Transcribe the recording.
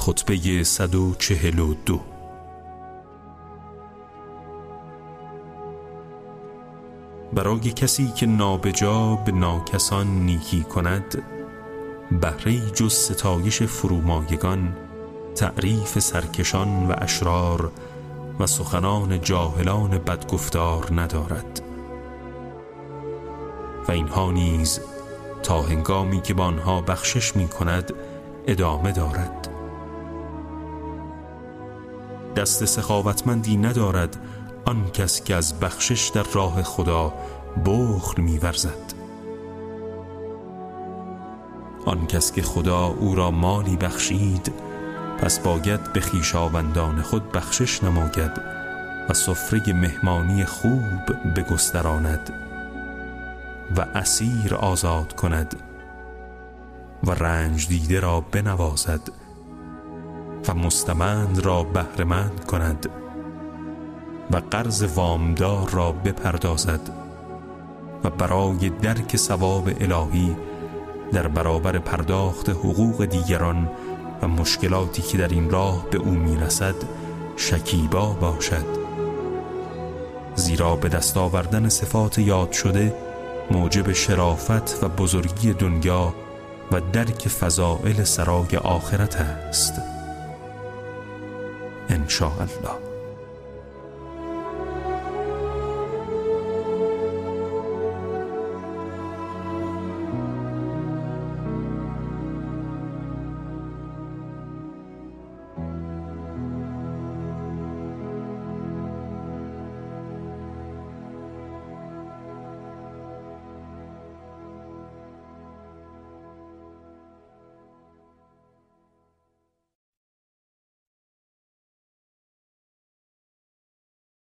خطبه 142 برای کسی که نابجا به ناکسان نیکی کند بهره جز ستایش فرومایگان تعریف سرکشان و اشرار و سخنان جاهلان بدگفتار ندارد. و اینها نیز تا هنگامی که با آنها بخشش می کند ادامه دارد. دست سخاوتمندی ندارد آن کس که از بخشش در راه خدا بخل میورزد. آن کس که خدا او را مالی بخشید پس باید به خیشاوندان خود بخشش نماید و سفره مهمانی خوب بگستراند و اسیر آزاد کند و رنج دیده را بنوازد. و مستمند را بهرهمند کند و قرض وامدار را بپردازد و برای درک ثواب الهی در برابر پرداخت حقوق دیگران و مشکلاتی که در این راه به او می‌رسد شکیبا باشد. زیرا به دست آوردن صفات یاد شده موجب شرافت و بزرگی دنیا و درک فضائل سرای آخرت است. ان الله